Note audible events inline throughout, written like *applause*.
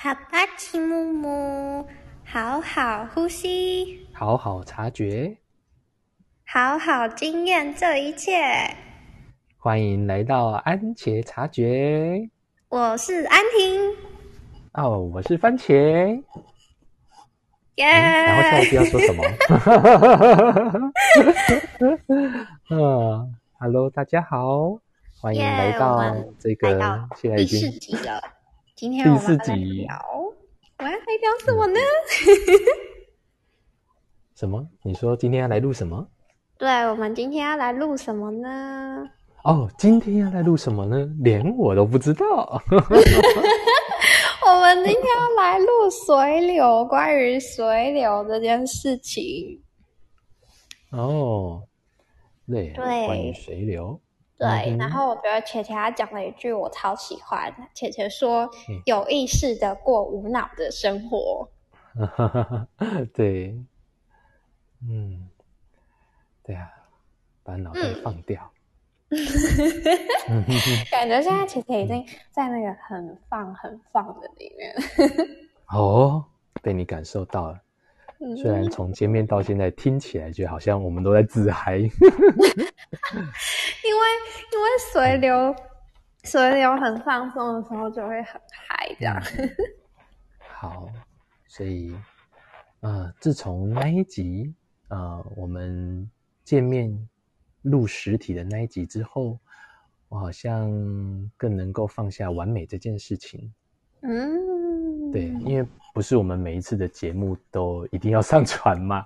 好吧，齐木木，好好呼吸，好好察觉，好好经验这一切。欢迎来到安茄察觉。我是安婷。哦，我是番茄。耶、然后下一句要说什么？*laughs* 嗯，Hello，大家好，欢迎耶来到这个来到现在已第四经集了。今天我们第四要来集聊，我要来聊什么呢？什么？你说今天要来录什么？对，我们今天要来录什么呢？哦，今天要来录什么呢？连我都不知道。*laughs* 我们今天要来录水流，关于水流这件事情。哦，对，对关于水流。对，嗯然后我觉得浅浅他讲了一句我超喜欢，浅浅说嗯有意识的过无脑的生活。*laughs* 对，嗯，对啊，把脑袋嗯放掉。*laughs* 感觉现在浅浅已经在那个很放很放的里面。*laughs* 哦，被你感受到了。嗯虽然从见面到现在听起来，就好像我们都在自嗨。*laughs* 因为因为水流水流很放松的时候就会很嗨，这样。好，所以，呃，自从那一集，呃，我们见面录实体的那一集之后，我好像更能够放下完美这件事情。嗯，对，因为不是我们每一次的节目都一定要上传嘛，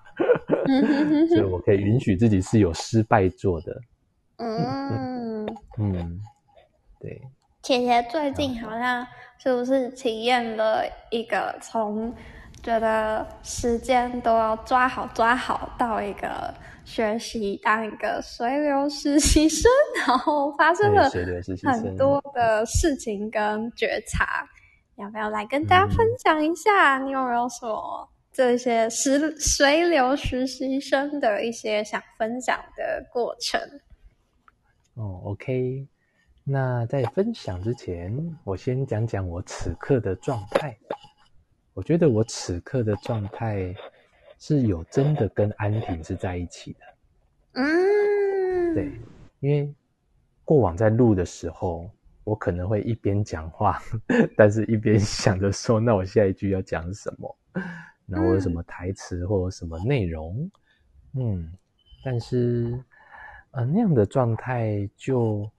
所以我可以允许自己是有失败做的。嗯，嗯，对，姐姐最近好像是不是体验了一个从觉得时间都要抓好抓好，到一个学习当一个随流实习生，然后发生了很多的事情跟觉察，要不要来跟大家分享一下？你有没有什么这些实随流实习生的一些想分享的过程？哦，OK。那在分享之前，我先讲讲我此刻的状态。我觉得我此刻的状态是有真的跟安婷是在一起的。嗯，对，因为过往在录的时候，我可能会一边讲话，*laughs* 但是一边想着说，*laughs* 那我下一句要讲什么，然后我有什么台词或者什么内容，嗯，但是呃那样的状态就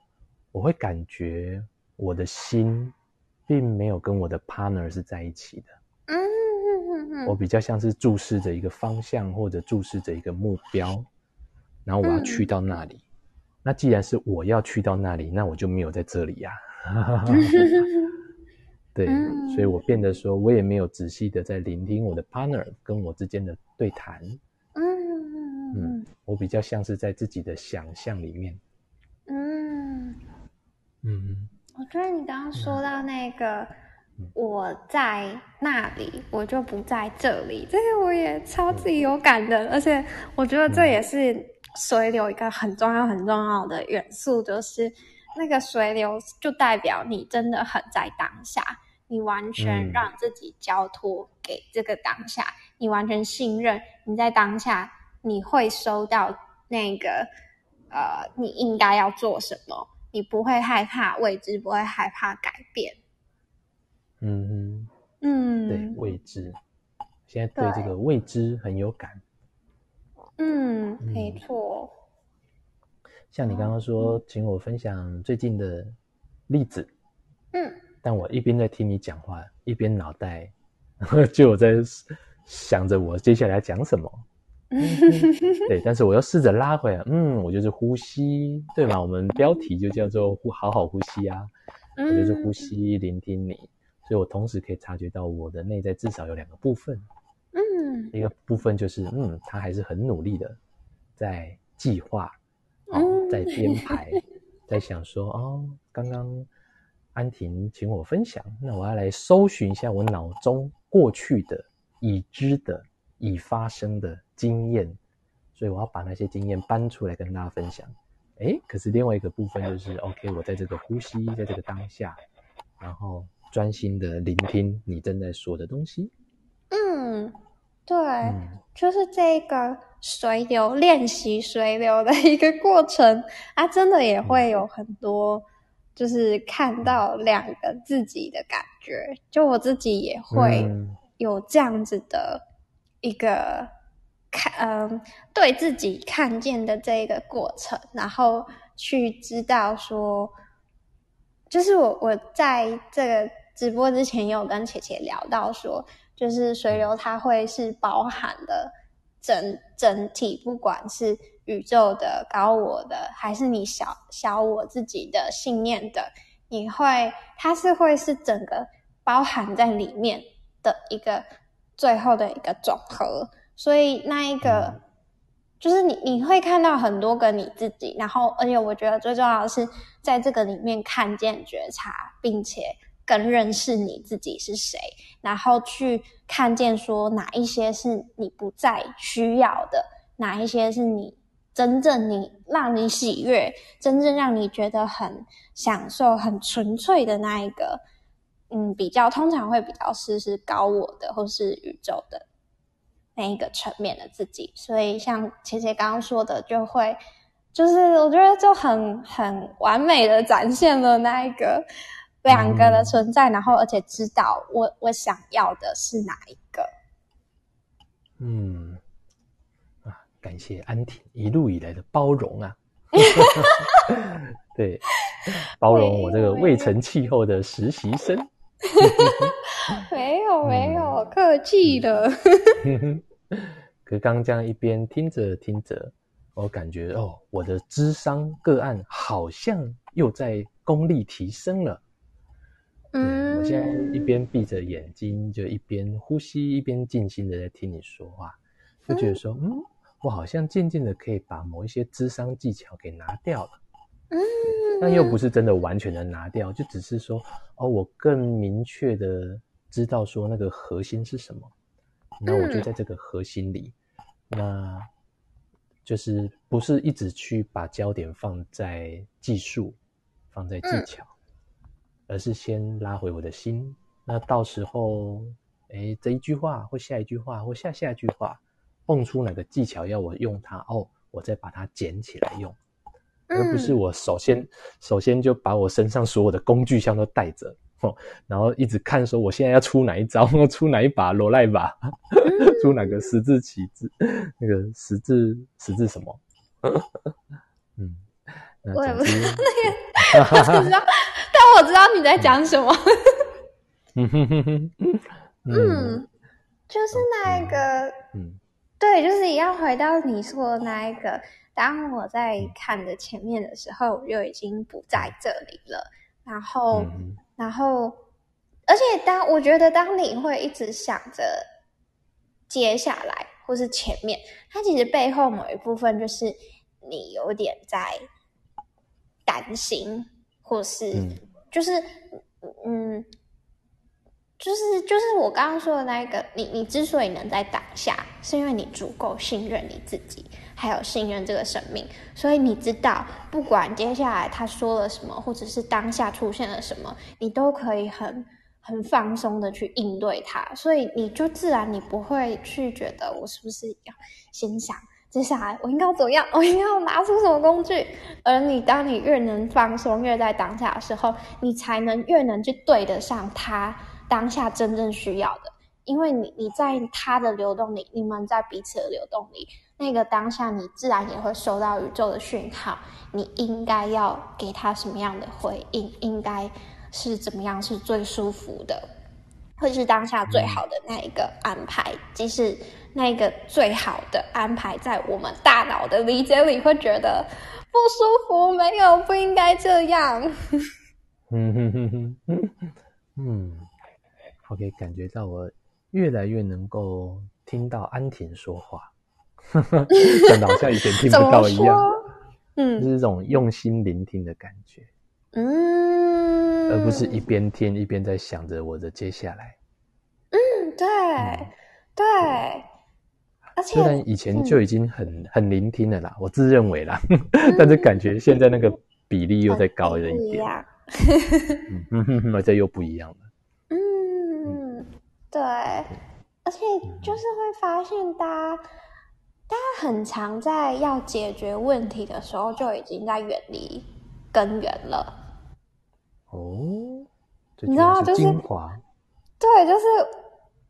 我会感觉我的心并没有跟我的 partner 是在一起的。嗯嗯嗯我比较像是注视着一个方向，或者注视着一个目标，然后我要去到那里。那既然是我要去到那里，那我就没有在这里呀、*laughs* 对，嗯。所以我变得说，我也没有仔细的在聆听我的 partner 跟我之间的对谈。嗯嗯，我比较像是在自己的想象里面。嗯，嗯。我觉得你刚刚说到那个嗯。我在那里，我就不在这里，这个我也超级有感的，而且我觉得这也是水流一个很重要很重要的元素，就是那个水流就代表你真的很在当下，你完全嗯让自己交托给这个当下，你完全信任你在当下你会收到那个呃你应该要做什么，你不会害怕未知，不会害怕改变。嗯嗯，嗯，对，未知，现在对这个未知很有感。嗯，嗯没错。像你刚刚说，请我分享最近的例子，嗯但我一边在听你讲话，一边脑袋 *laughs* 就我在想着我接下来要讲什么。对，但是我要试着拉回来，嗯，我就是呼吸，对吗？我们标题就叫做“呼好好呼吸”啊，我就是呼吸，聆听你，所以我同时可以察觉到我的内在至少有两个部分，嗯一个部分就是，嗯，他还是很努力的在计划，哦嗯，在编排，在想说，哦，刚刚安婷请我分享，那我要来搜寻一下我脑中过去的已知的、已发生的经验，所以我要把那些经验搬出来跟大家分享。诶，可是另外一个部分就是，OK，我在这个呼吸，在这个当下，然后专心的聆听你正在说的东西。嗯，对，就是这个随流练习随流的一个过程。啊，真的也会有很多，就是看到两个自己的感觉，就我自己也会有这样子的一个看，嗯，对自己看见的这个过程，然后去知道说，就是我我在这个直播之前有跟姐姐聊到说。就是水流，它会是包含的整整体，不管是宇宙的、高我的，还是你小小我自己的信念的，你会，它是会是整个包含在里面的一个最后的一个总和。所以那一个，就是你你会看到很多个你自己，然后而且我觉得最重要的是在这个里面看见、觉察，并且。更认识你自己是谁，然后去看见说哪一些是你不再需要的，哪一些是你真正你让你喜悦，真正让你觉得很享受、很纯粹的那一个，嗯，比较通常会比较是是高我的或是宇宙的那一个层面的自己。所以像切切刚刚说的，就会就是我觉得就很很完美的展现了那一个。两个的存在，然后而且知道我我想要的是哪一个。嗯，啊，感谢安婷一路以来的包容啊，*laughs* 对，包容我这个未成气候的实习生。没 *laughs* 有没有，客气了。可 *laughs* 刚这样一边听着听着，我感觉哦，我的智商个案好像又在功力提升了。嗯，我现在一边闭着眼睛，就一边呼吸，一边静心的在听你说话，就觉得说，嗯，我好像渐渐的可以把某一些智商技巧给拿掉了，嗯，但又不是真的完全的拿掉，就只是说，哦，我更明确的知道说那个核心是什么，那我就在这个核心里，那就是不是一直去把焦点放在技术，放在技巧。而是先拉回我的心，那到时候，哎，这一句话或下一句话或下下一句话，蹦出哪个技巧要我用它哦，我再把它捡起来用，而不是我首先首先就把我身上所有的工具箱都带着，哦，然后一直看说我现在要出哪一招，*laughs* 出哪一把罗赖把，*laughs* 出哪个十字旗帜，那个十字十字什么？嗯，我也 *laughs* 不知道那个，不知道。但我知道你在讲什么，嗯，就是那一个，嗯，对，就是也要回到你说的那一个。当我在看着前面的时候，我就已经不在这里了。然后，然后，而且当我觉得，当你会一直想着接下来或是前面，它其实背后某一部分就是你有点在担心，或是。就是，嗯，就是就是我刚刚说的那个，你你之所以能在当下，是因为你足够信任你自己，还有信任这个生命，所以你知道，不管接下来他说了什么，或者是当下出现了什么，你都可以很很放松的去应对它，所以你就自然你不会去觉得我是不是要先想。接下来我应该怎样？*laughs* 我应该要拿出什么工具？而你，当你越能放松，越在当下的时候，你才能越能去对得上他当下真正需要的。因为你你在他的流动里，你们在彼此的流动里，那个当下，你自然也会收到宇宙的讯号。你应该要给他什么样的回应？应该是怎么样是最舒服的，会是当下最好的那一个安排，即使。那个最好的安排，在我们大脑的理解里，会觉得不舒服，没有不应该这样。嗯哼哼哼，嗯，OK，感觉到我越来越能够听到安婷说话，真的好像以前听不到一样。嗯，就是这种用心聆听的感觉，嗯，而不是一边听一边在想着我的接下来。嗯，对，对。而且虽然以前就已经很很聆听了啦，我自认为啦，但是感觉现在那个比例又再高了一点，嗯，*laughs* 这又不一样了。嗯。对，而且就是会发现，大家大家很常在要解决问题的时候，就已经在远离根源了。你知道就是精华，对，就是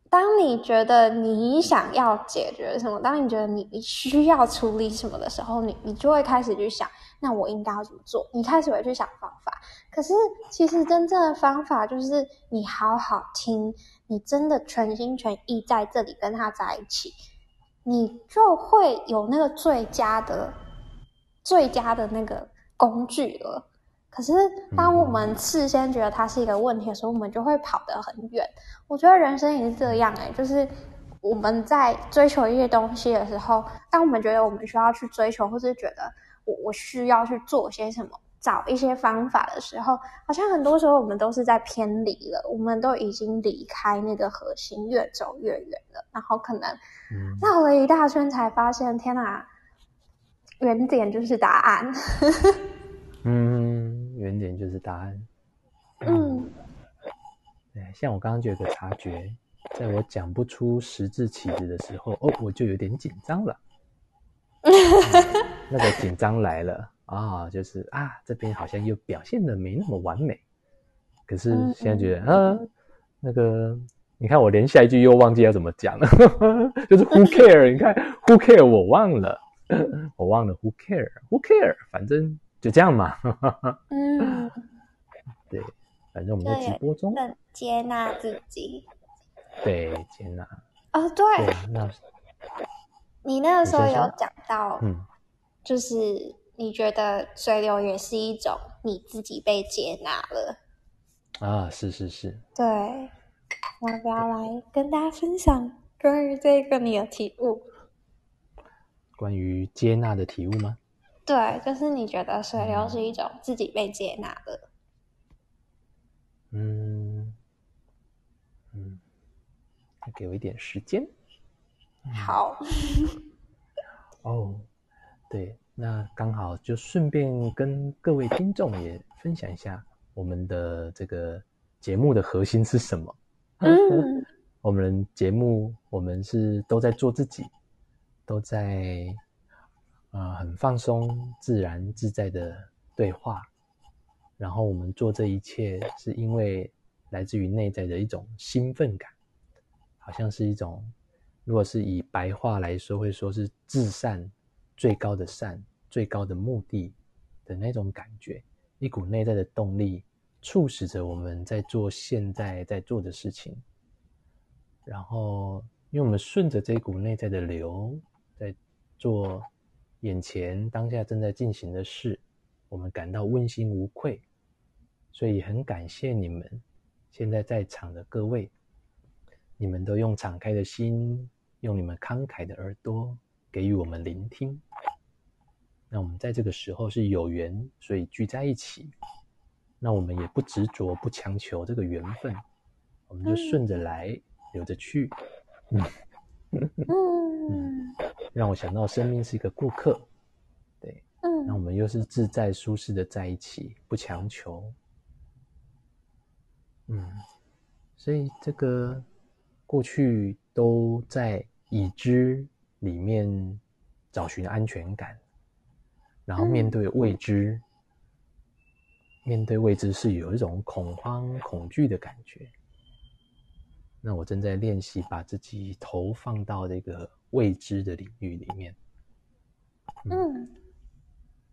当你觉得你想要解决什么，当你觉得你你需要处理什么的时候，你你就会开始去想，那我应该要怎么做？你开始会去想方法。可是其实真正的方法就是你好好听，你真的全心全意在这里跟他在一起，你就会有那个最佳的、最佳的那个工具了。可是，当我们事先觉得它是一个问题的时候，我们就会跑得很远。我觉得人生也是这样哎、就是我们在追求一些东西的时候，当我们觉得我们需要去追求，或是觉得我我需要去做些什么，找一些方法的时候，好像很多时候我们都是在偏离了，我们都已经离开那个核心，越走越远了。然后可能嗯，绕了一大圈，才发现天哪，原点就是答案。嗯，原点就是答案。嗯对，像我刚刚就有个察觉，在我讲不出十字起子的时候，哦，我就有点紧张了。*laughs* 嗯那个紧张来了啊，就是啊，这边好像又表现的没那么完美。可是现在觉得，啊，那个，你看我连下一句又忘记要怎么讲了，*laughs* 就是 who care？你看 who care？我忘了，*laughs* 我忘了 who care？who care？反正就这样嘛。*laughs* 嗯，对，反正我们在直播中，接纳自己。对，接纳，哦，对对，那你那个时候有讲到，嗯，就是你觉得水流也是一种你自己被接纳了。啊，是是是，对，我要不要来跟大家分享关于这个你的体悟？关于接纳的体悟吗？对，就是你觉得水流是一种自己被接纳的。嗯嗯，给我一点时间好，哦。对，那刚好就顺便跟各位听众也分享一下我们的这个节目的核心是什么。嗯我们节目我们是都在做自己，都在呃很放松、自然自在的对话。然后我们做这一切，是因为来自于内在的一种兴奋感，好像是一种，如果是以白话来说，会说是至善、最高的善、最高的目的的那种感觉，一股内在的动力，促使着我们在做现在在做的事情。然后，因为我们顺着这股内在的流，在做眼前当下正在进行的事，我们感到问心无愧，所以很感谢你们现在在场的各位，你们都用敞开的心，用你们慷慨的耳朵给予我们聆听。那我们在这个时候是有缘，所以聚在一起。那我们也不执着，不强求这个缘分，我们就顺着来。流着去，嗯，*laughs* 嗯让我想到生命是一个顾客，对，嗯那我嗯们又是自在舒适的在一起，不强求，嗯，所以这个过去都在已知里面找寻安全感，然后面对未知，面对未知是有一种恐慌、恐惧的感觉。那我正在练习把自己投放到这个未知的领域里面，嗯，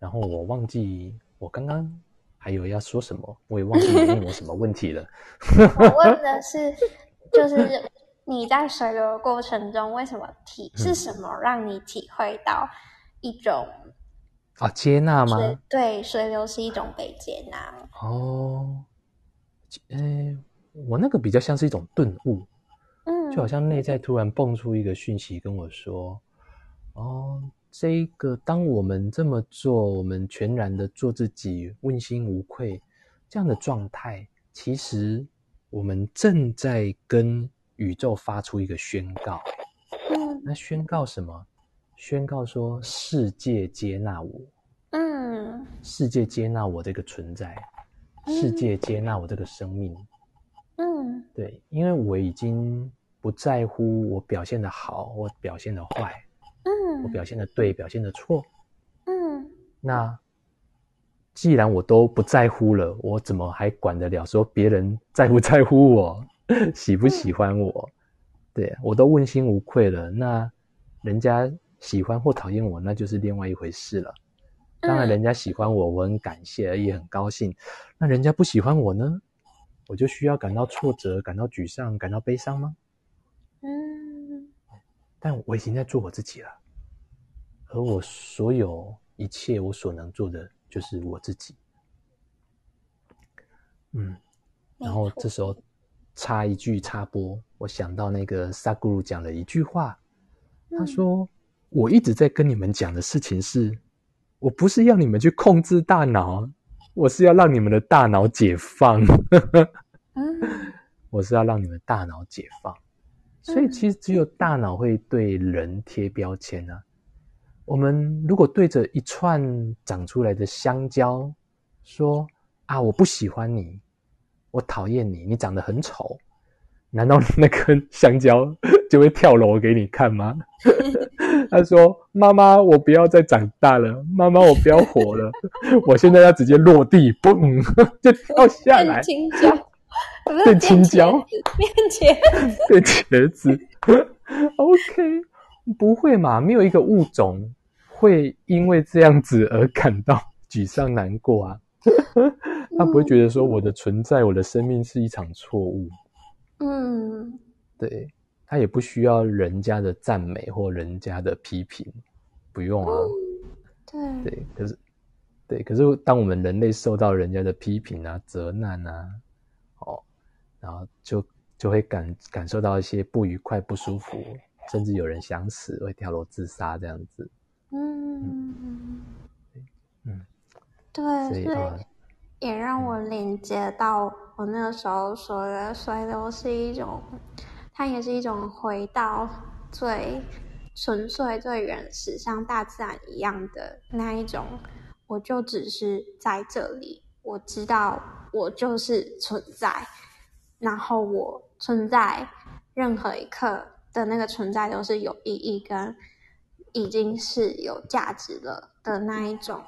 然后我忘记我刚刚还有要说什么，我也忘记你问我什么问题了。*laughs* 我问 *laughs* 的是，就是你在水流的过程中，为什么体是什么让你体会到一种啊，接纳吗水？对水流是一种被接纳？哦，呃，我那个比较像是一种顿悟，嗯，就好像内在突然蹦出一个讯息跟我说：“哦，这个当我们这么做，我们全然的做自己，问心无愧，这样的状态，其实我们正在跟宇宙发出一个宣告。嗯那宣告什么？宣告说世界接纳我，嗯世界接纳我这个存在，世界接纳我这个生命。嗯对，因为我已经不在乎我表现的好，我表现的坏，嗯，我表现的对，表现的错。嗯那既然我都不在乎了，我怎么还管得了说别人在不在乎我，*laughs* 喜不喜欢我？对我都问心无愧了，那人家喜欢或讨厌我，那就是另外一回事了。当然，嗯人家喜欢我，我很感谢，也很高兴。那人家不喜欢我呢，我就需要感到挫折、感到沮丧、感到悲伤吗？嗯但我已经在做我自己了，而我所有一切我所能做的就是我自己。嗯，然后这时候插一句插播，我想到那个萨古鲁讲了一句话，他说：“我一直在跟你们讲的事情是，我不是要你们去控制大脑，我是要让你们的大脑解放。*laughs* ”嗯我是要让你们大脑解放，所以其实只有大脑会对人贴标签啊。我们如果对着一串长出来的香蕉说啊，我不喜欢你，我讨厌你，你长得很丑，难道那根香蕉 *laughs* 就会跳楼给你看吗？*laughs* 他说：“妈妈，我不要再长大了，妈妈，我不要活了，我现在要直接落地，嘣 *laughs* 就跳下来变。”青椒，变青椒变茄子，变茄子，OK，不会嘛？没有一个物种会因为这样子而感到沮丧难过啊。他不会觉得说我的存在、我的生命是一场错误，嗯。对他也不需要人家的赞美或人家的批评，不用啊。对，对，可是对，可是当我们人类受到人家的批评啊、责难啊，哦，然后就就会感感受到一些不愉快、不舒服，甚至有人想死，会跳楼自杀这样子。嗯。嗯，对，所以所以啊，也让我连接到我那个时候说的水流是一种，它也是一种回到最纯粹、最原始，像大自然一样的那一种。我就只是在这里，我知道我就是存在，然后我存在任何一刻的那个存在都是有意义跟已经是有价值了的那一种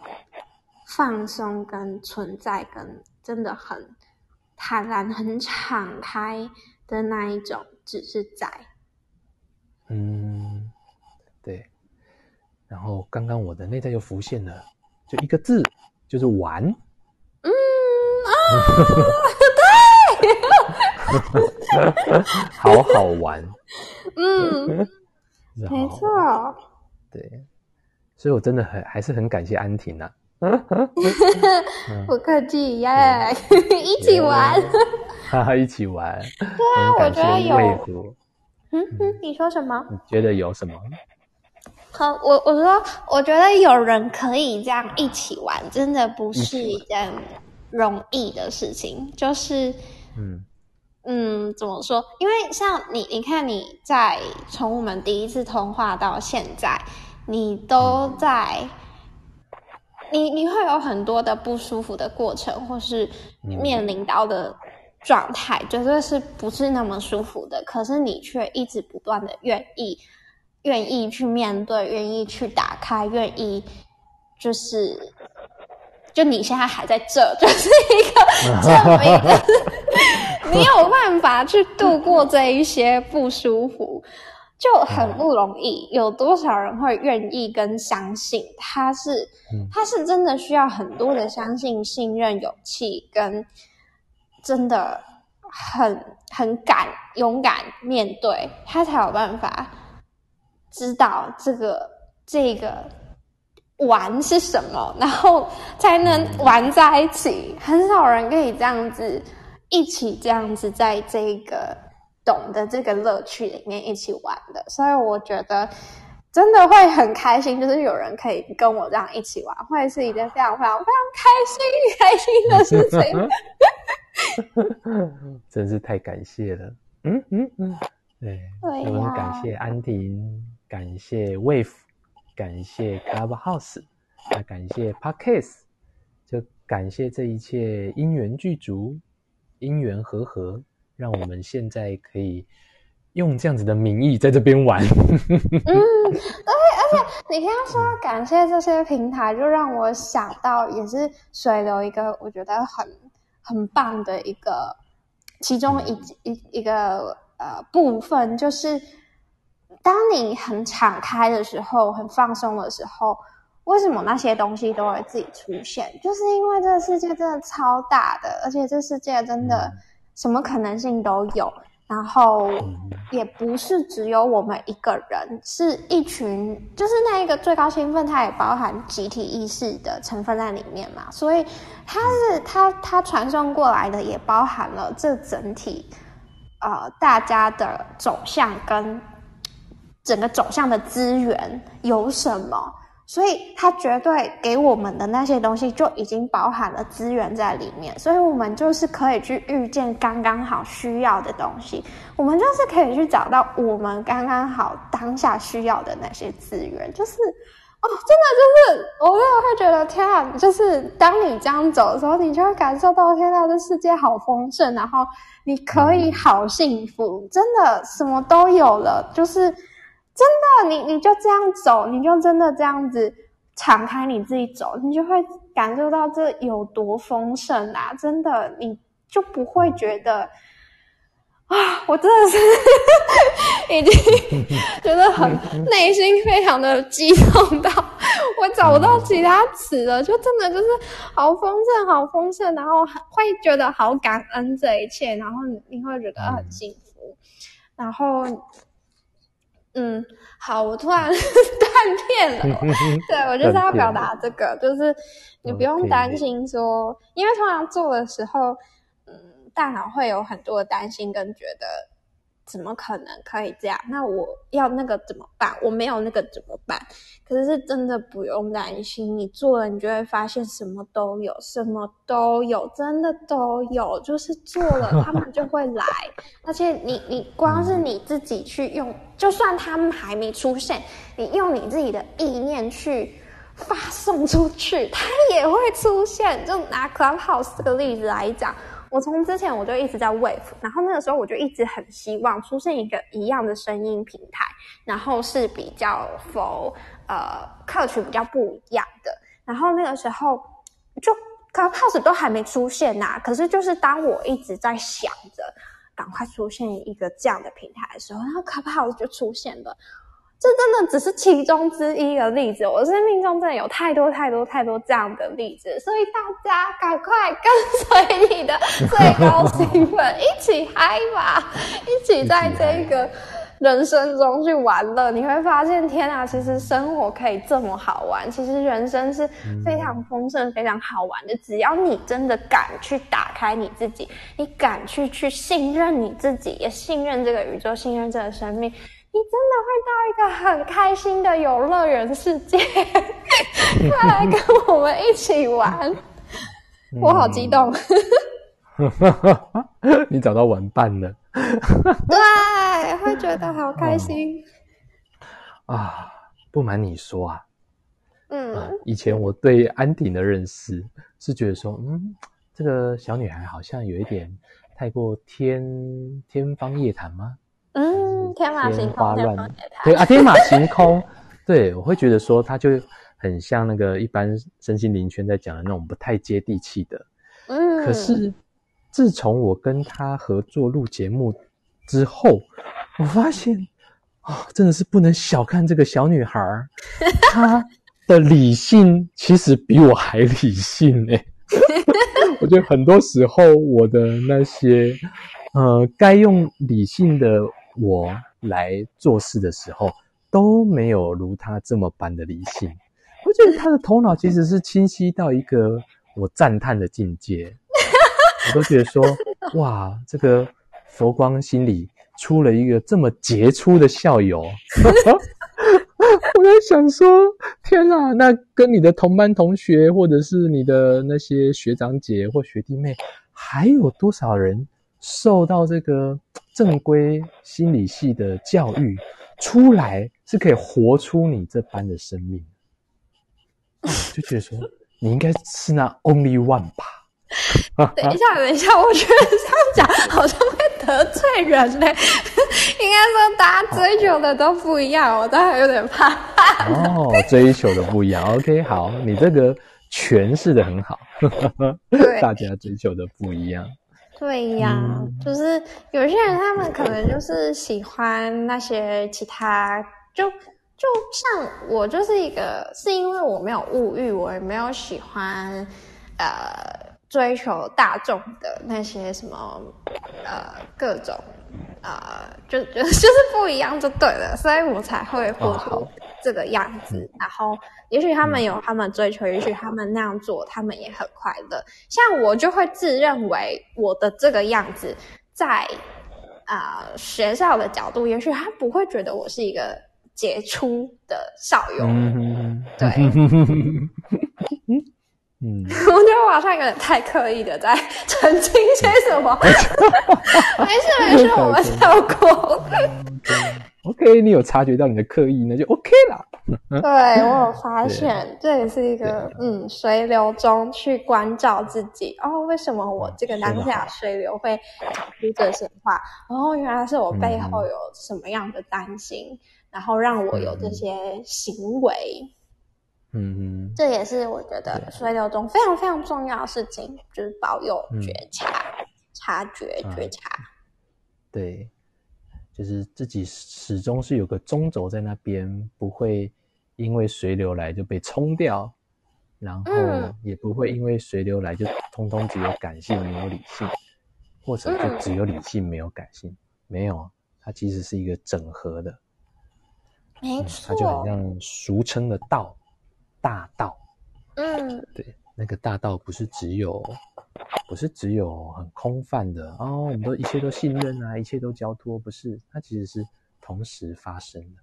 放松跟存在跟真的很坦然、很敞开的那一种，只是在。嗯，对。然后刚刚我的内在又浮现了，就一个字，就是玩。嗯啊，*laughs* 好好玩，嗯，*laughs* 没错，对，所以我真的很还是很感谢安婷啊。*laughs* 不客气耶，*laughs* 一起玩。哈哈，一起玩。对啊我觉得有，嗯嗯，你说什么？你觉得有什么？好，我我说，我觉得有人可以这样一起玩，真的不是一件容易的事情。就是，嗯嗯，怎么说？因为像你，你看你在从我们第一次通话到现在，你都在，你你会有很多的不舒服的过程，或是面临到的状态，绝对是不是那么舒服的。可是你却一直不断的愿意。愿意去面对，愿意去打开，愿意就是，就你现在还在这，就是一个证明，*laughs* 就是你有办法去度过这一些不舒服，就很不容易。有多少人会愿意跟相信？他是，嗯他是真的需要很多的相信、信任、勇气，跟真的很很敢、勇敢面对，他才有办法。知道这个这个玩是什么，然后才能玩在一起。很少人可以这样子一起这样子在这个懂得这个乐趣里面一起玩的，所以我觉得真的会很开心，就是有人可以跟我这样一起玩，会是一件非常非常非常开心开心的事情。*laughs* 真是太感谢了。嗯嗯嗯，对，对我很呀感谢安婷，感谢 Wave，感谢 Clubhouse，那感谢 Podcast，就感谢这一切因缘具足，因缘和合，让我们现在可以用这样子的名义在这边玩。嗯，对，而且你刚刚说感谢这些平台，就让我想到也是水流一个我觉得很很棒的一个其中一一一个呃部分，就是当你很敞开的时候，很放松的时候，为什么那些东西都会自己出现？就是因为这个世界真的超大的，而且这世界真的什么可能性都有。然后也不是只有我们一个人，是一群，就是那一个最高兴奋，它也包含集体意识的成分在里面嘛。所以它是它它传送过来的，也包含了这整体，呃，大家的走向跟整个走向的资源有什么。所以，他绝对给我们的那些东西就已经包含了资源在里面，所以我们就是可以去遇见刚刚好需要的东西，我们就是可以去找到我们刚刚好当下需要的那些资源，就是哦，真的就是，我真的会觉得天啊，就是当你这样走的时候，你就会感受到天啊，这世界好丰盛，然后你可以好幸福，真的什么都有了，就是。真的，你你就这样走，你就真的这样子敞开你自己走，你就会感受到这有多丰盛啊！真的，你就不会觉得啊，我真的是 *laughs* 已经觉得很内心非常的激动到我找不到其他词了，就真的就是好丰盛，好丰盛，然后会觉得好感恩这一切，然后你会觉得很幸福，然后。嗯，好，我突然 *laughs* 断片了。对，我就是要表达这个，就是你不用担心说，因为通常做的时候，嗯，大脑会有很多的担心跟觉得。怎么可能可以这样？那我要那个怎么办？我没有那个怎么办？可是是真的不用担心，你做了，你就会发现什么都有，什么都有，真的都有。就是做了，他们就会来。*laughs* 而且你你光是你自己去用，就算他们还没出现，你用你自己的意念去发送出去，它也会出现。就拿 Clubhouse 这个例子来讲。我从之前我就一直在 Wave，然后那个时候我就一直很希望出现一个一样的声音平台，然后是比较 for 呃客群比较不一样的。然后那个时候就 Clubhouse 都还没出现呐，可是就是当我一直在想着赶快出现一个这样的平台的时候，然后 Clubhouse 就出现了。这真的只是其中之一的例子，我生命中真的有太多太多太多这样的例子，所以大家赶快跟随你的最高兴奋，*laughs* 一起嗨吧，一起在这个人生中去玩乐，你会发现，天啊，其实生活可以这么好玩，其实人生是非常丰盛、非常好玩的，只要你真的敢去打开你自己，你敢去去信任你自己，也信任这个宇宙，信任这个生命。你真的会到一个很开心的游乐园世界，*laughs* 快来跟我们一起玩！我好激动，*laughs* 你找到玩伴了，对，会觉得好开心啊！不瞒你说啊，嗯，以前我对安迪的认识是觉得说，嗯，这个小女孩好像有一点太过天天方夜谭吗？嗯，天马 *laughs* 行空，对啊，天马行空，对我会觉得说，他就很像那个一般身心灵圈在讲的那种不太接地气的。嗯，可是自从我跟他合作录节目之后，我发现啊，真的是不能小看这个小女孩儿，她的理性其实比我还理性哎。*laughs* 我觉得很多时候我的那些呃，该用理性的。我来做事的时候都没有如他这么般的理性，我觉得他的头脑其实是清晰到一个我赞叹的境界。我都觉得说，哇，这个佛光心里出了一个这么杰出的校友。我在想说，天哪，那跟你的同班同学，或者是你的那些学长姐或学弟妹，还有多少人？受到这个正规心理系的教育，出来是可以活出你这般的生命，就觉得说你应该是那 only one 吧。等一下，等一下，我觉得这样讲好像会得罪人嘞。应该说，大家追求的都不一样，我都还有点怕。哦，追求的不一样。OK，好，你这个诠释的很好。对，*laughs* 大家追求的不一样。对呀，就是有些人他们可能就是喜欢那些其他，就就像我就是一个，是因为我没有物欲，我也没有喜欢呃。追求大众的那些什么，呃，各种，呃，就就 *laughs* 就是不一样就对了，所以我才会活出这个样子。然后，也许他们有他们追求，也许他们那样做，他们也很快乐。像我就会自认为我的这个样子，在啊学校的角度，也许他不会觉得我是一个杰出的少游，对。*laughs* 嗯，*laughs* 我觉得我好像有点太刻意的在澄清些什么。*laughs* 没事没事，我们跳过。OK，你有察觉到你的刻意，那就 OK 了。*laughs* 对我有发现，这也是一个嗯，水流中去关照自己。哦，为什么我这个当下水流会讲出这些话？哦，原来是我背后有什么样的担心，然后让我有这些行为。嗯嗯，这也是我觉得水流中非常非常重要的事情，就是保有觉察、察觉、觉察。对，就是自己始终是有个中轴在那边，不会因为水流来就被冲掉，然后也不会因为水流来就通通只有感性没有理性，或者就只有理性没有感性。没有，它其实是一个整合的，没错，它就好像俗称的道。大道，嗯，对，那个大道不是只有，不是只有很空泛的哦，我们都一切都信任啊，一切都交托，不是，它其实是同时发生的。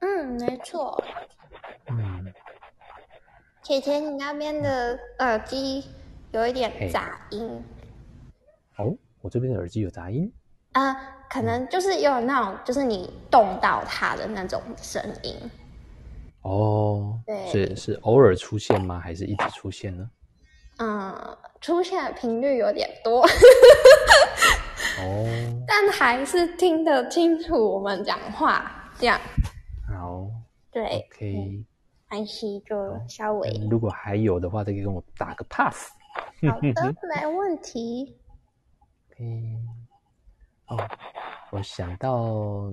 嗯，没错。嗯，姐姐，你那边的耳机有一点杂音。哦，我这边的耳机有杂音？啊，可能就是有那种，就是你动到它的那种声音。哦，对是是偶尔出现吗？还是一直出现呢？嗯，出现的频率有点多。哦，*laughs* 但还是听得清楚我们讲话，这样。好，对，可以。安息就稍微。如果还有的话，再给我打个 pass。好的，*laughs* 没问题。嗯，哦，我想到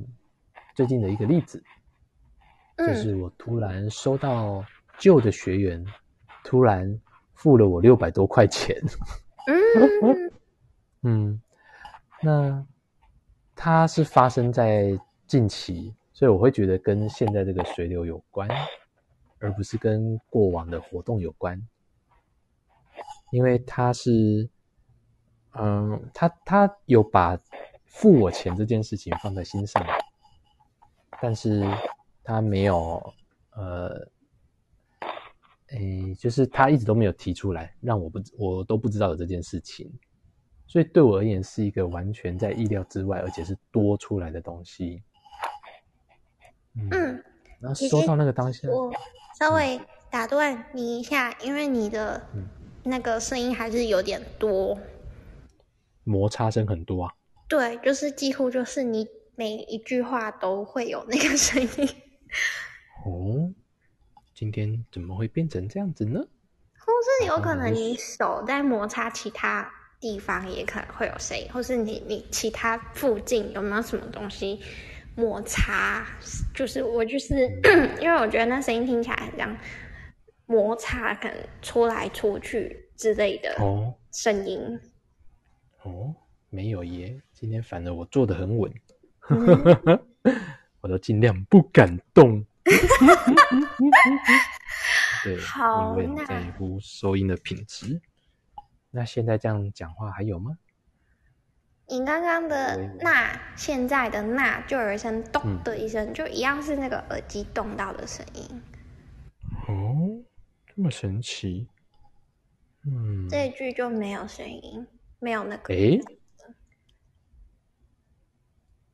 最近的一个例子。就是我突然收到旧的学员，突然付了我六百多块钱。嗯 *laughs* 嗯，那它是发生在近期，所以我会觉得跟现在这个水流有关，而不是跟过往的活动有关。因为他是，嗯，他他有把付我钱这件事情放在心上，但是。他没有，呃，诶，就是他一直都没有提出来，让我不，我都不知道有这件事情，所以对我而言是一个完全在意料之外，而且是多出来的东西。嗯，然后说到那个当下，我稍微打断你一下，因为你的那个声音还是有点多，摩擦声很多啊。对，就是几乎就是你每一句话都会有那个声音。哦，今天怎么会变成这样子呢？或是有可能你手在摩擦其他地方，也可能会有声音，或是你你其他附近有没有什么东西摩擦？就是我就是 *clears throat* 因为我觉得那声音听起来很像摩擦，可能出来出去之类的哦声音。哦，没有耶，今天反而我坐的很稳。*laughs* 我都尽量不敢动，*laughs* 对，因为在乎收音的品质。那现在这样讲话还有吗？你刚刚的那，现在的那，就有一声“咚”的一声，就一样是那个耳机动到的声音。哦，这么神奇。嗯，这一句就没有声音，没有那个。哎，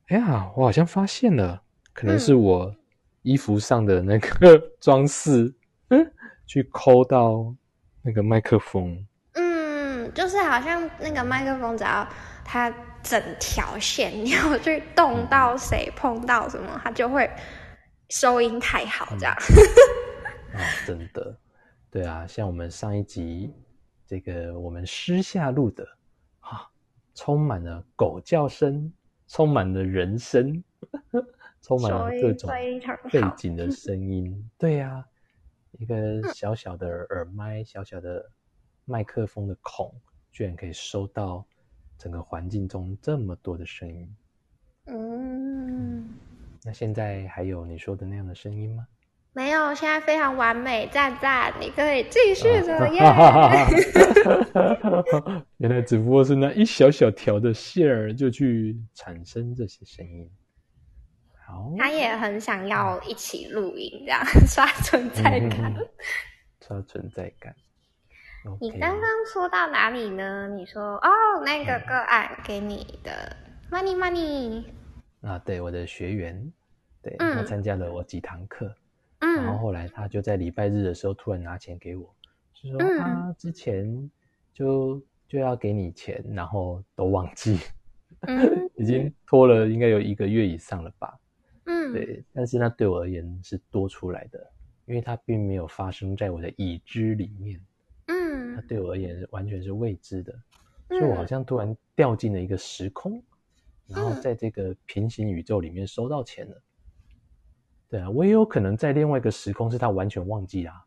哎呀，我好像发现了。可能是我衣服上的那个 *laughs* 装饰，嗯，去抠到那个麦克风，嗯，嗯，就是好像那个麦克风，只要它整条线 *laughs* 你要去动到谁、碰到什么，它就会收音太好，这样。啊，真的，对啊，像我们上一集这个我们私下录的，哈，充满了狗叫声，充满了人声，充满了各种背景的声音，对呀，一个小小的耳麦，小小的麦克风的孔，居然可以收到整个环境中这么多的声音。嗯，那现在还有你说的那样的声音吗？没有，现在非常完美，赞赞，你可以继续着耶。原来只不过是那一小小条的线儿，就去产生这些声音。好，他也很想要一起录音，这样 *laughs* 刷存在感，*laughs* 刷存在感。你刚刚说到哪里呢？你说哦，那个个案给你的 money money 啊，对，我的学员，对他参加了我几堂课。嗯。然后后来他就在礼拜日的时候突然拿钱给我，是说他之前就就要给你钱，然后都忘记，*laughs* 已经拖了应该有一个月以上了吧？嗯，对，但是那对我而言是多出来的，因为它并没有发生在我的已知里面，嗯，它对我而言完全是未知的，所以我好像突然掉进了一个时空，然后在这个平行宇宙里面收到钱了。对啊，我也有可能在另外一个时空是他完全忘记啦。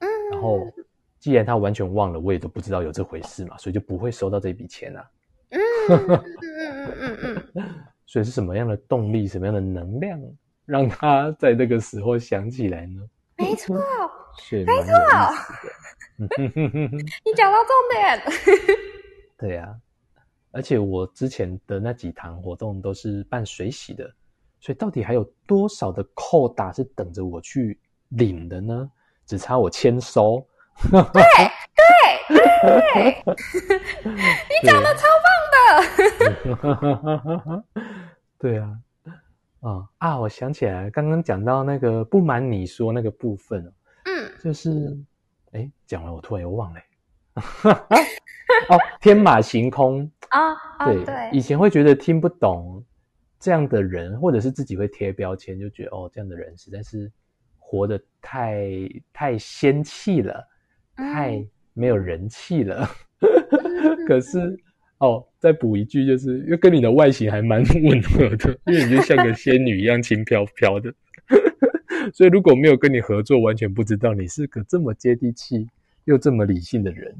嗯，然后既然他完全忘了，我也都不知道有这回事嘛，所以就不会收到这笔钱啊。嗯嗯嗯嗯嗯，*laughs* 所以是什么样的动力，什么样的能量，让他在那个时候想起来呢？没错，*laughs* 没错。*laughs* 你讲到重点。*laughs* 对啊，而且我之前的那几堂活动都是办水洗的。所以到底还有多少的扣打是等着我去领的呢？只差我签收。对对对，你讲的超棒的。对啊，啊啊！我想起来，刚刚讲到那个不瞒你说那个部分嗯，就是哎，讲完我突然又忘了。哦，天马行空啊，对对，以前会觉得听不懂。这样的人，或者是自己会贴标签，就觉得哦，这样的人实在是活得太太仙气了，太没有人气了。*laughs* 可是哦，再补一句，就是又跟你的外形还蛮吻合的，*laughs* 因为你就像个仙女一样轻飘飘的。*laughs* 所以如果没有跟你合作，完全不知道你是个这么接地气又这么理性的人。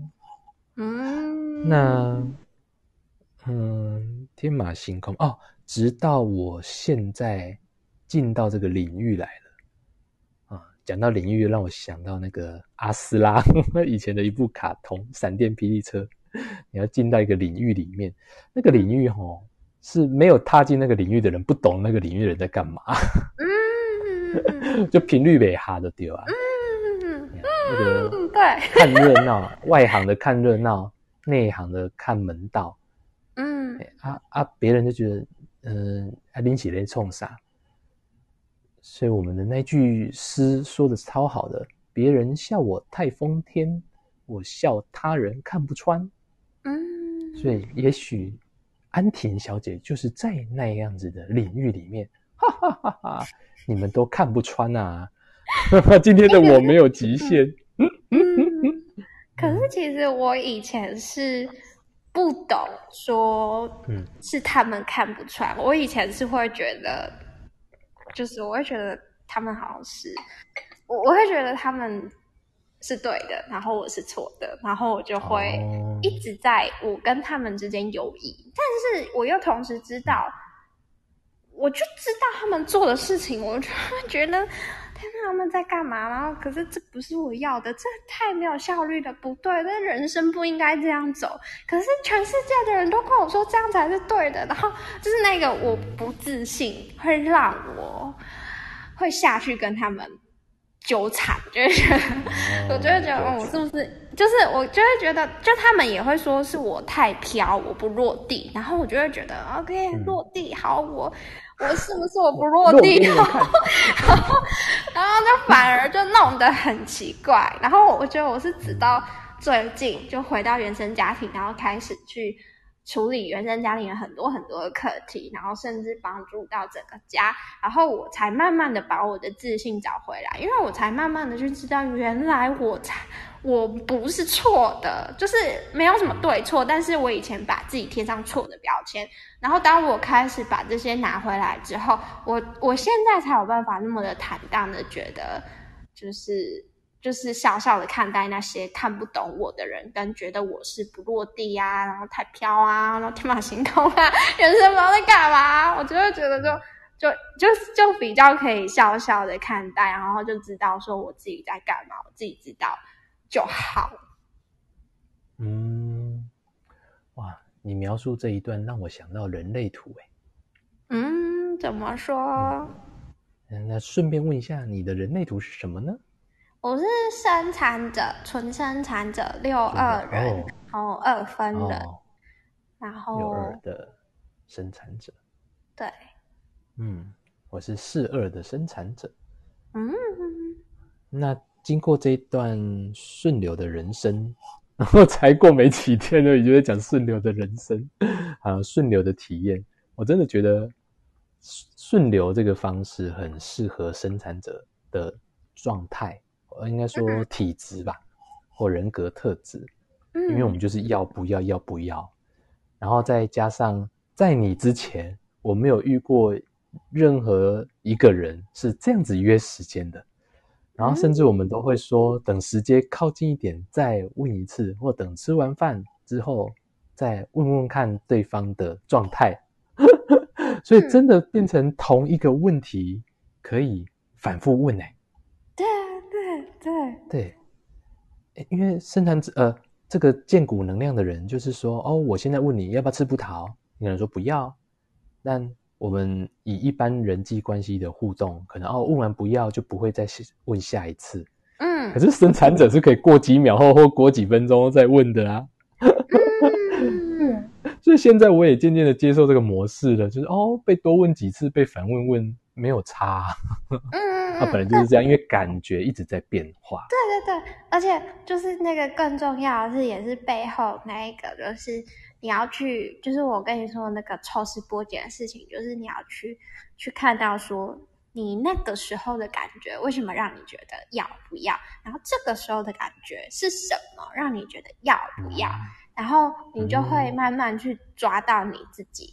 嗯，那嗯，天马行空哦。直到我现在进到这个领域来了啊！讲到领域，让我想到那个阿斯拉 *laughs* 以前的一部卡通《闪电霹雳车》。你要进到一个领域里面，那个领域哦，是没有踏进那个领域的人不懂那个领域的人在干嘛。嗯，*laughs* 就频率被哈的丢啊。嗯那个对，看热闹，外行的看热闹，内行的看门道。嗯，啊啊，别人就觉得。嗯，还拎起来冲啥？所以我们的那句诗说的超好的，别人笑我太疯天，我笑他人看不穿。嗯，所以也许安婷小姐就是在那样子的领域里面，哈哈哈哈！*laughs* 你们都看不穿啊！*laughs* 今天的我没有极限。*laughs* 嗯可是其实我以前是。不懂说，嗯，是他们看不穿。我以前是会觉得，就是我会觉得他们好像是，我我会觉得他们是对的，然后我是错的，然后我就会一直在我跟他们之间犹疑。但是我又同时知道，我就知道他们做的事情，我就会觉得。他们在干嘛？然后，可是这不是我要的，这太没有效率了，不对，这人生不应该这样走。可是全世界的人都跟我说这样才是对的，然后就是那个我不自信，会让我 *laughs* 会下去跟他们纠缠，就是我就会觉得，我是不是就是我就会觉得，就他们也会说是我太飘，我不落地，然后我就会觉得，OK，落地好我。我是不是我不落地，*laughs* 然后然后就反而就弄得很奇怪。然后我觉得我是直到最近就回到原生家庭，然后开始去。处理原生家庭的很多很多的课题，然后甚至帮助到整个家，然后我才慢慢的把我的自信找回来，因为我才慢慢的去知道，原来我才我不是错的，就是没有什么对错，但是我以前把自己贴上错的标签，然后当我开始把这些拿回来之后，我我现在才有办法那么的坦荡的觉得，就是。就是笑笑的看待那些看不懂我的人，跟觉得我是不落地啊，然后太飘啊，然后天马行空啊，人生不知道在干嘛，我就会觉得就就就就比较可以笑笑的看待，然后就知道说我自己在干嘛，我自己知道就好。嗯，哇，你描述这一段让我想到人类图，哎，嗯，怎么说？嗯，那顺便问一下，你的人类图是什么呢？我是生产者，纯生产者，六二人，然后二分人，然后六二的生产者，对，嗯，我是四二的生产者，嗯，那经过这一段顺流的人生，然后才过没几天呢，你就在讲顺流的人生，啊，顺流的体验，我真的觉得顺流这个方式很适合生产者的状态。呃，应该说体质吧，或人格特质，因为我们就是要不要要不要，然后再加上在你之前，我没有遇过任何一个人是这样子约时间的，然后甚至我们都会说等时间靠近一点再问一次，或等吃完饭之后再问问看对方的状态，*laughs* 所以真的变成同一个问题可以反复问哎。对对对对，因为生产者呃，这个建骨能量的人，就是说，哦，我现在问你要不要吃葡萄，你可能说不要。但我们以一般人际关系的互动，可能哦，问完不要就不会再问下一次。嗯，*laughs* 可是生产者是可以过几秒后或过几分钟再问的啊。*laughs* 所以现在我也渐渐的接受这个模式了，就是哦，被多问几次，被反问问。没有差，嗯，*laughs* 它本来就是这样，因为感觉一直在变化。对对对，而且就是那个更重要的是，也是背后那一个，就是你要去，就是我跟你说的那个抽丝剥茧的事情，就是你要去去看到说，你那个时候的感觉为什么让你觉得要不要，然后这个时候的感觉是什么让你觉得要不要，然后你就会慢慢去抓到你自己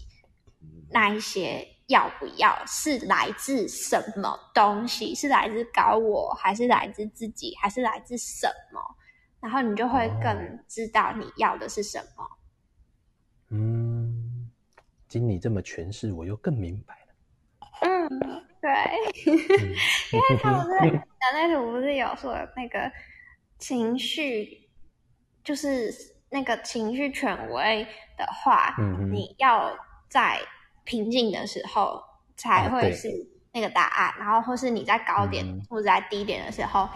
那一些。要不要是来自什么东西？是来自高我，还是来自自己，还是来自什么？然后你就会更知道你要的是什么。嗯，经你这么诠释，我又更明白了。嗯，对，因为他们是人类图，不是有说那个情绪，就是那个情绪权威的话，嗯你要在。平静的时候才会是那个答案，然后或是你在高点或者在低点的时候，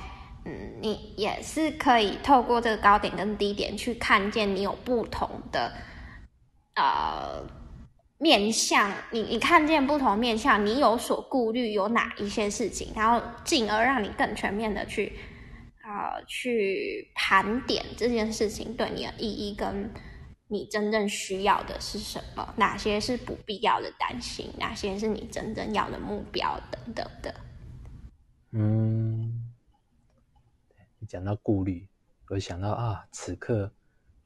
嗯，你也是可以透过这个高点跟低点去看见你有不同的呃面相，你你看见不同面相，你有所顾虑有哪一些事情，然后进而让你更全面的去呃去盘点这件事情对你的意义跟。你真正需要的是什么？哪些是不必要的担心？哪些是你真正要的目标？等等的。嗯，你讲到顾虑，我想到啊，此刻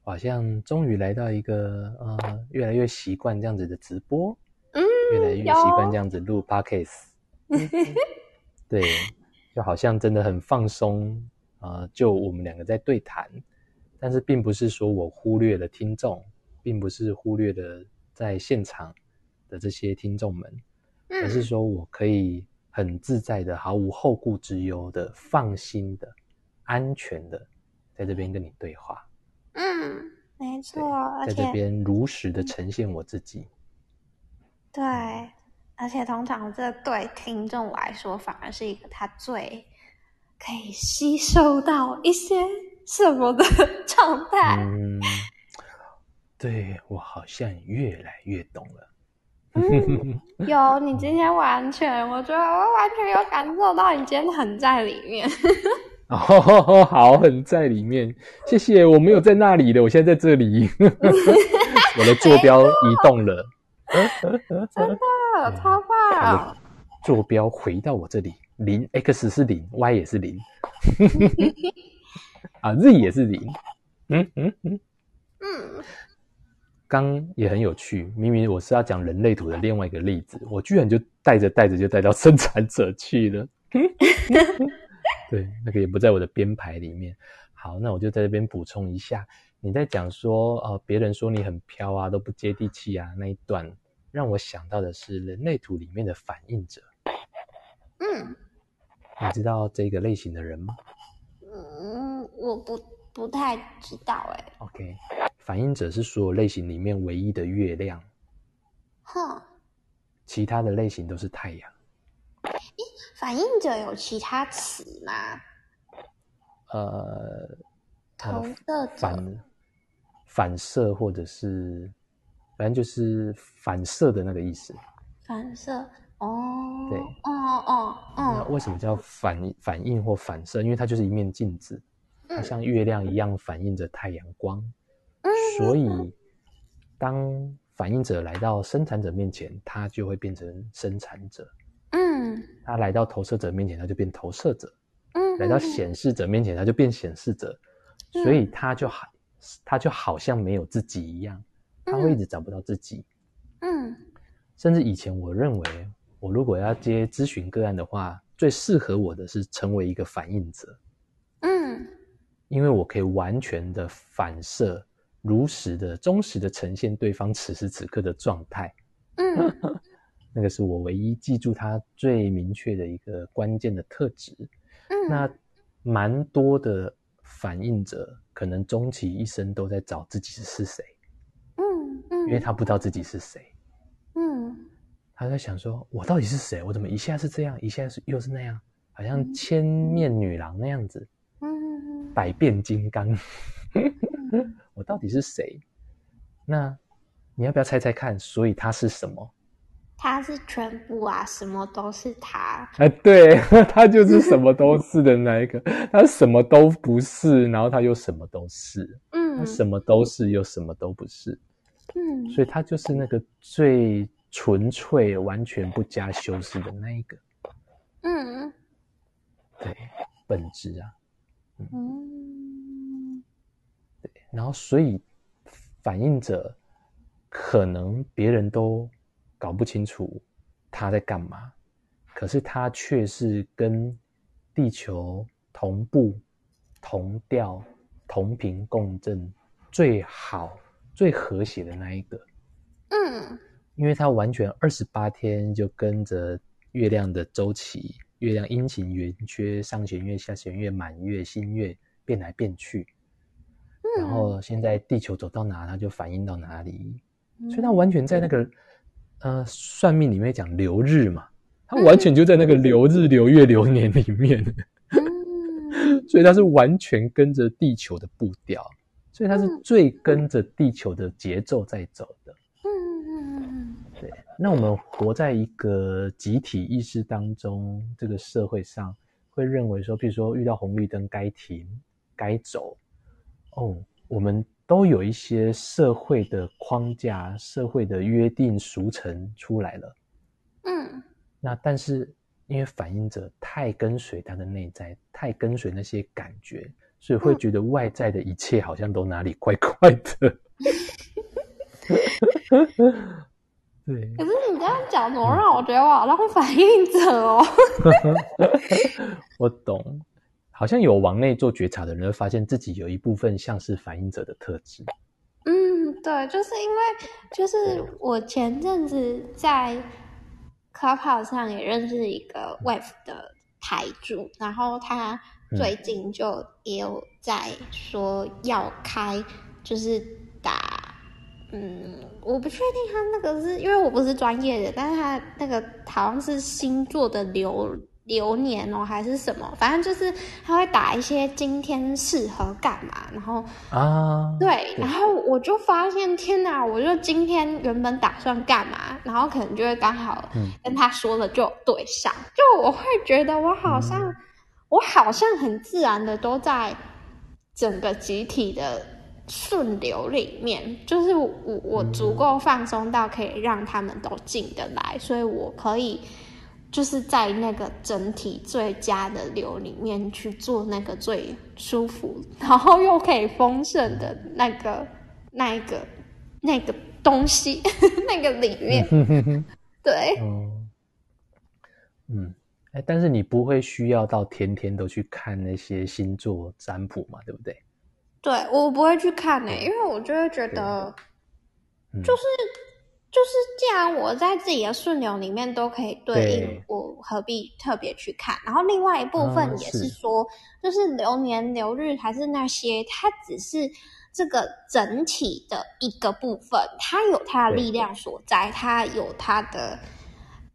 好像终于来到一个呃，越来越习惯这样子的直播，嗯，越来越习惯这样子录 podcast，对，就好像真的很放松啊，就我们两个在对谈。但是并不是说我忽略了听众，并不是忽略了在现场的这些听众们，而是说我可以很自在的、毫无后顾之忧的、放心的、安全的在这边跟你对话。嗯，没错，在这边如实的呈现我自己。对，而且通常这对听众来说，反而是一个他最可以吸收到一些。什么的 *laughs* 状态？嗯，对我好像越来越懂了。嗯，有你今天完全，我觉得我完全有感受到你今天很在里面。*laughs* *laughs* 哦，好，很在里面，谢谢。我没有在那里的，我现在在这里。我的坐标移动了，真的超棒！坐标回到我这里，零 x 是零，y 也是零，啊，z 也是零。嗯嗯嗯嗯。刚也很有趣，明明我是要讲人类图的另外一个例子，我居然就带着带着就带到生产者去了。*laughs* 对，那个也不在我的编排里面。好，那我就在这边补充一下，你在讲说，呃，别人说你很飘啊，都不接地气啊，那一段让我想到的是人类图里面的反应者。嗯，你知道这个类型的人吗？嗯，我不不太知道哎。OK。反应者是所有类型里面唯一的月亮，哼，其他的类型都是太阳。反应者有其他词吗？呃，投射反反射或者是反正就是反射的那个意思。反射哦，对，哦哦哦。为什么叫反反应或反射？因为它就是一面镜子，它像月亮一样反映着太阳光。所以，当反应者来到生产者面前，他就会变成生产者。嗯，他来到投射者面前，他就变投射者。嗯，来到显示者面前，他就变显示者。所以他就好，他就好像没有自己一样，他会一直找不到自己。嗯，甚至以前我认为，我如果要接咨询个案的话，最适合我的是成为一个反应者。嗯，因为我可以完全的反射。如实的、忠实的呈现对方此时此刻的状态，嗯，*laughs* 那个是我唯一记住他最明确的一个关键的特质。嗯，那蛮多的反应者可能终其一生都在找自己是谁，嗯嗯，因为他不知道自己是谁，嗯，他在想说，我到底是谁？我怎么一下是这样，一下是又是那样，好像千面女郎那样子，嗯，百变金刚。*laughs* 我到底是谁？那你要不要猜猜看？所以他是什么？他是全部啊，什么都是他。哎，对 *laughs* 他就是什么都是的那一个。他什么都不是，然后他又什么都是。嗯，他什么都是，又什么都不是。嗯，所以他就是那个最纯粹、完全不加修饰的那一个。嗯，对，本质啊。嗯。对然后，所以反应者可能别人都搞不清楚他在干嘛，可是他却是跟地球同步、同调、同频共振最好、最和谐的那一个。嗯，因为他完全二十八天就跟着月亮的周期，月亮阴晴圆缺、上弦月、下弦月、满月、新月变来变去。然后现在地球走到哪，它就反映到哪里，所以它完全在那个呃算命里面讲流日嘛，它完全就在那个流日、流月、流年里面，*laughs* 所以它是完全跟着地球的步调，所以它是最跟着地球的节奏在走的。嗯嗯嗯对。那我们活在一个集体意识当中，这个社会上会认为说，比如说遇到红绿灯该停该走。哦，我们都有一些社会的框架、社会的约定俗成出来了。嗯，那但是因为反映者太跟随他的内在，太跟随那些感觉，所以会觉得外在的一切好像都哪里怪怪的。对。可是你这样讲，怎么让我觉得我好像反应者哦？*laughs* 我懂。好像有往内做觉察的人，会发现自己有一部分像是反应者的特质。嗯，对，就是因为就是我前阵子在 Clubhouse 上也认识一个 Wave 的台主，然后他最近就也有在说要开，就是打，嗯，我不确定他那个是因为我不是专业的，但是他那个好像是星座的流。流年哦，还是什么？反正就是他会打一些今天适合干嘛，然后啊，对，然后我就发现，天哪！我就今天原本打算干嘛，然后可能就会刚好跟他说了就对上，就我会觉得我好像我好像很自然的都在整个集体的顺流里面，就是我我足够放松到可以让他们都进得来，所以我可以就是在那个整体最佳的流里面去做那个最舒服，然后又可以丰盛的那个那一个那个东西 *laughs* 那个里面，对，嗯。哎，但是你不会需要到天天都去看那些星座占卜嘛？对不对？对，我不会去看呢，因为我就会觉得，就是就是，既然我在自己的顺流里面都可以对应，我何必特别去看？然后另外一部分也是说，就是流年流日还是那些，它只是这个整体的一个部分，它有它的力量所在，它有它的。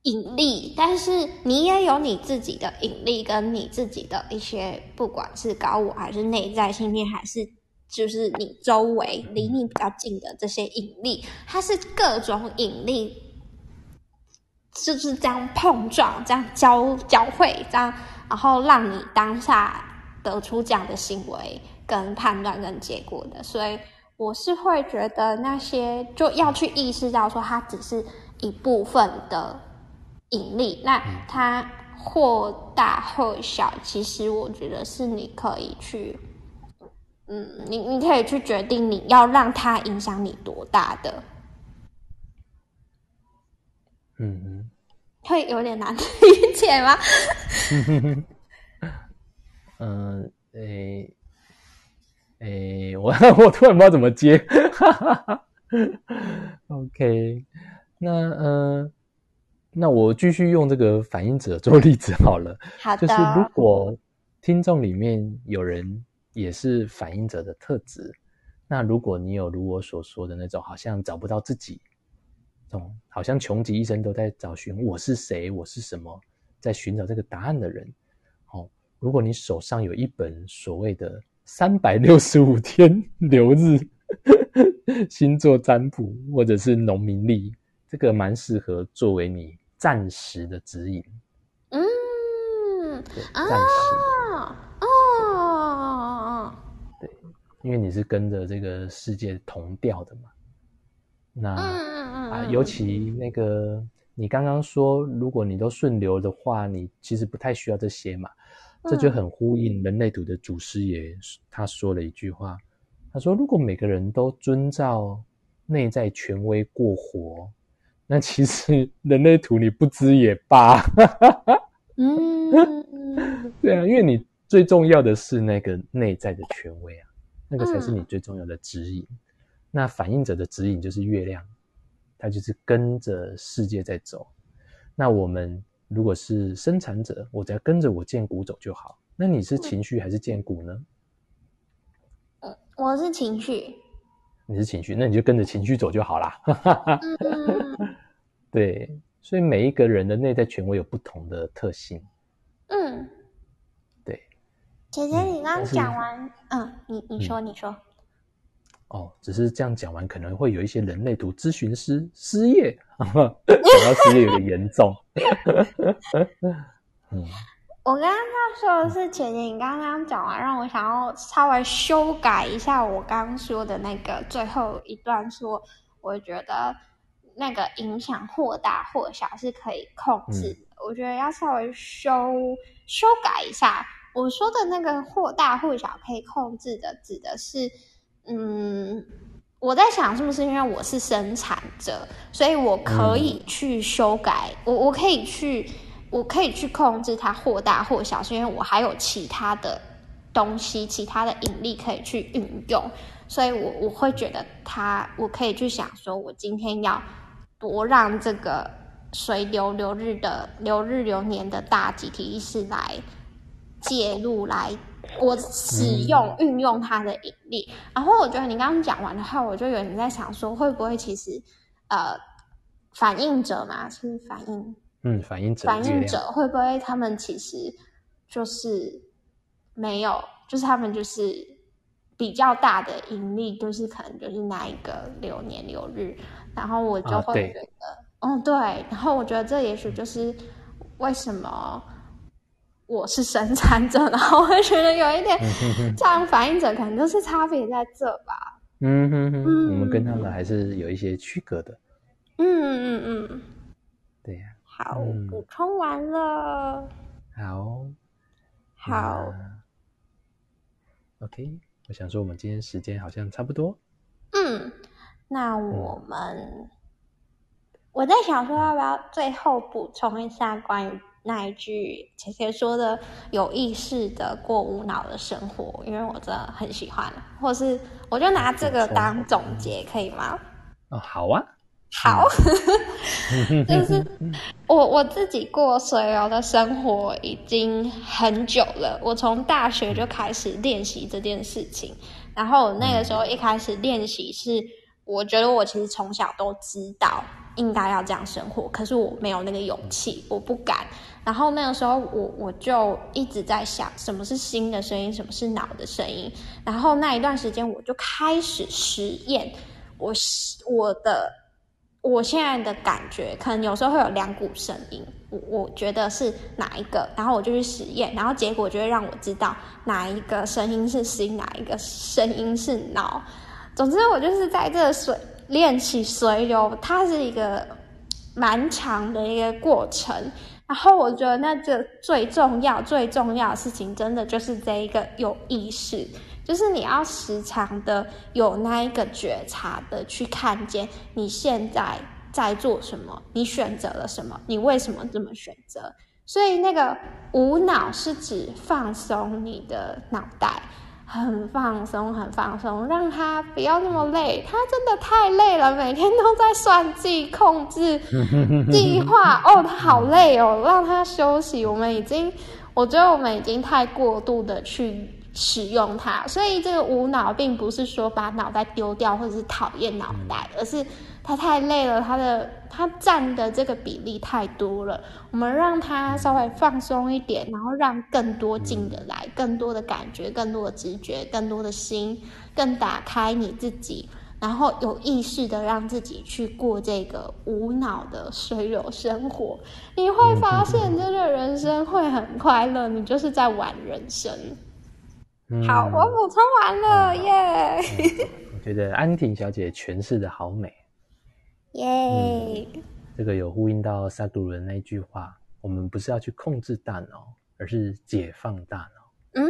引力，但是你也有你自己的引力，跟你自己的一些，不管是高我还是内在信念，还是就是你周围离你比较近的这些引力，它是各种引力，就是这样碰撞、这样交交汇、这样，然后让你当下得出这样的行为、跟判断、跟结果的。所以我是会觉得那些就要去意识到，说它只是一部分的。引力，那它或大或小，其实我觉得是你可以去，嗯，你你可以去决定你要让它影响你多大的，嗯嗯，会有点难 *laughs* 理解吗？嗯，*laughs* 诶诶，我 *laughs* 我突然不知道怎么接，OK，那嗯。那我继续用这个反应者做例子好了。好的。就是如果听众里面有人也是反应者的特质，那如果你有如我所说的那种，好像找不到自己，这种好像穷极一生都在找寻我是谁，我是什么，在寻找这个答案的人，哦，如果你手上有一本所谓的三百六十五天 *laughs* 流日 *laughs* 星座占卜，或者是农民历，这个蛮适合作为你。暂时的指引，嗯，暂时哦，对，因为你是跟着这个世界同调的嘛，那啊，尤其那个你刚刚说，如果你都顺流的话，你其实不太需要这些嘛，这就很呼应人类图的祖师爷他说了一句话，他说，如果每个人都遵照内在权威过活。那其实 *laughs* 人类图你不知也罢，*laughs* 嗯，对啊，因为你最重要的是那个内在的权威啊，那个才是你最重要的指引。那反应者的指引就是月亮，它就是跟着世界在走。那我们如果是生产者，我只要跟着我建股走就好。那你是情绪还是建股呢？我是情绪。你是情绪，那你就跟着情绪走就好啦。*laughs* 对，所以每一个人的内在权威有不同的特性。姐姐，你刚讲完，嗯，你你说你说。哦，只是这样讲完，可能会有一些人类图咨询师失业，讲到失业有点严重。嗯。*laughs* 我刚刚要说的是，姐姐，你刚刚讲完，让我想要稍微修改一下我刚刚说的那个最后一段，说我觉得那个影响或大或小是可以控制的。我觉得要稍微修修改一下，我说的那个或大或小可以控制的，指的是，嗯，我在想是不是因为我是生产者，所以我可以去修改，我我可以去。我可以去控制它或大或小，是因为我还有其他的东西、其他的引力可以去运用，所以我我会觉得它，我可以去想说，我今天要多让这个随流流日的流日流年的大集体意识来介入，来我使用运用它的引力。然后我觉得你刚刚讲完的话，我就有点在想说，会不会其实呃反应者嘛，是反应。嗯，反应者，反应者会不会他们其实就是没有，就是他们就是比较大的盈利，就是可能就是那一个流年流日，然后我就会觉得，哦，对，然后我觉得这也许就是为什么我是生产者，*laughs* 然后我会觉得有一点这样反应者可能就是差别在这吧。嗯哼哼，我们跟他们还是有一些区隔的。嗯嗯嗯，对呀。好，补充完了。好，好。OK，我想说我们今天时间好像差不多。嗯，那我们我在想说，要不要最后补充一下关于那一句姐姐说的“有意识的过无脑的生活”，因为我真的很喜欢，或是我就拿这个当总结，可以吗？哦，好啊。好，*laughs* 就是我我自己过水流的生活已经很久了。我从大学就开始练习这件事情，然后那个时候一开始练习是，我觉得我其实从小都知道应该要这样生活，可是我没有那个勇气，我不敢。然后那个时候我我就一直在想，什么是心的声音，什么是脑的声音。然后那一段时间我就开始实验，我我的。我现在的感觉，可能有时候会有两股声音，我我觉得是哪一个，然后我就去实验，然后结果就会让我知道哪一个声音是心，哪一个声音是脑。总之，我就是在这水练习随流，它是一个蛮长的一个过程。然后我觉得，那这最重要、最重要的事情，真的就是这一个有意识。就是你要时常的有那一个觉察的去看见你现在在做什么，你选择了什么，你为什么这么选择？所以那个无脑是指放松你的脑袋，很放松，很放松，让他不要那么累。他真的太累了，每天都在算计、控制、*laughs* 计划。哦，他好累哦，让他休息。我们已经，我觉得我们已经太过度的去。使用它，所以这个无脑并不是说把脑袋丢掉或者是讨厌脑袋，而是它太累了，他的他占的这个比例太多了。我们让他稍微放松一点，然后让更多进得来，更多的感觉，更多的直觉，更多的心，更打开你自己，然后有意识的让自己去过这个无脑的水友生活，你会发现真的人生会很快乐，你就是在玩人生。好，我补充完了耶。我觉得安婷小姐诠释的好美，耶。这个有呼应到萨杜伦那句话：我们不是要去控制大脑，而是解放大脑。嗯，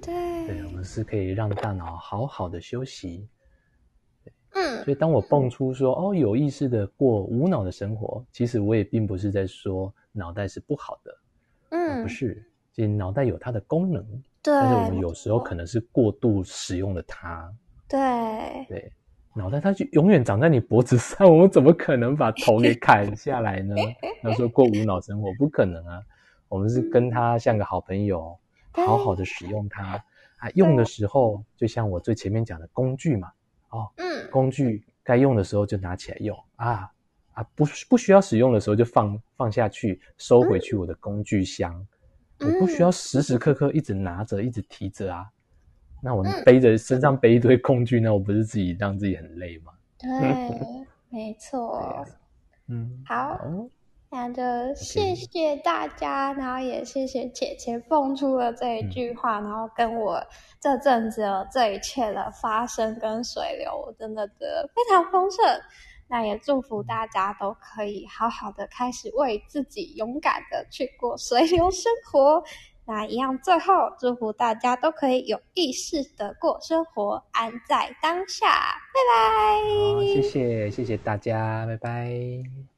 对。对，我们是可以让大脑好好的休息。嗯。所以当我蹦出说哦，有意识的过无脑的生活，其实我也并不是在说脑袋是不好的。嗯，不是，其实脑袋有它的功能。但是我们有时候可能是过度使用了它。对对，脑袋它就永远长在你脖子上，我们怎么可能把头给砍下来呢？*laughs* 他说过无脑生活不可能啊，我们是跟他像个好朋友，好好的使用它啊。用的时候就像我最前面讲的工具嘛，哦，嗯，工具该用的时候就拿起来用啊啊，不不需要使用的时候就放放下去，收回去我的工具箱。我不需要时时刻刻一直拿着、一直提着啊。那我背着身上背一堆工具，那我不是自己让自己很累吗？对，没错。嗯，好，那就谢谢大家，然后也谢谢姐姐蹦出了这一句话，然后跟我这阵子这一切的发生跟水流，我真的觉得非常丰盛。那也祝福大家都可以好好的开始为自己勇敢的去过水流生活。那一样，最后祝福大家都可以有意识的过生活，安在当下。拜拜。好谢谢，谢谢大家，拜拜。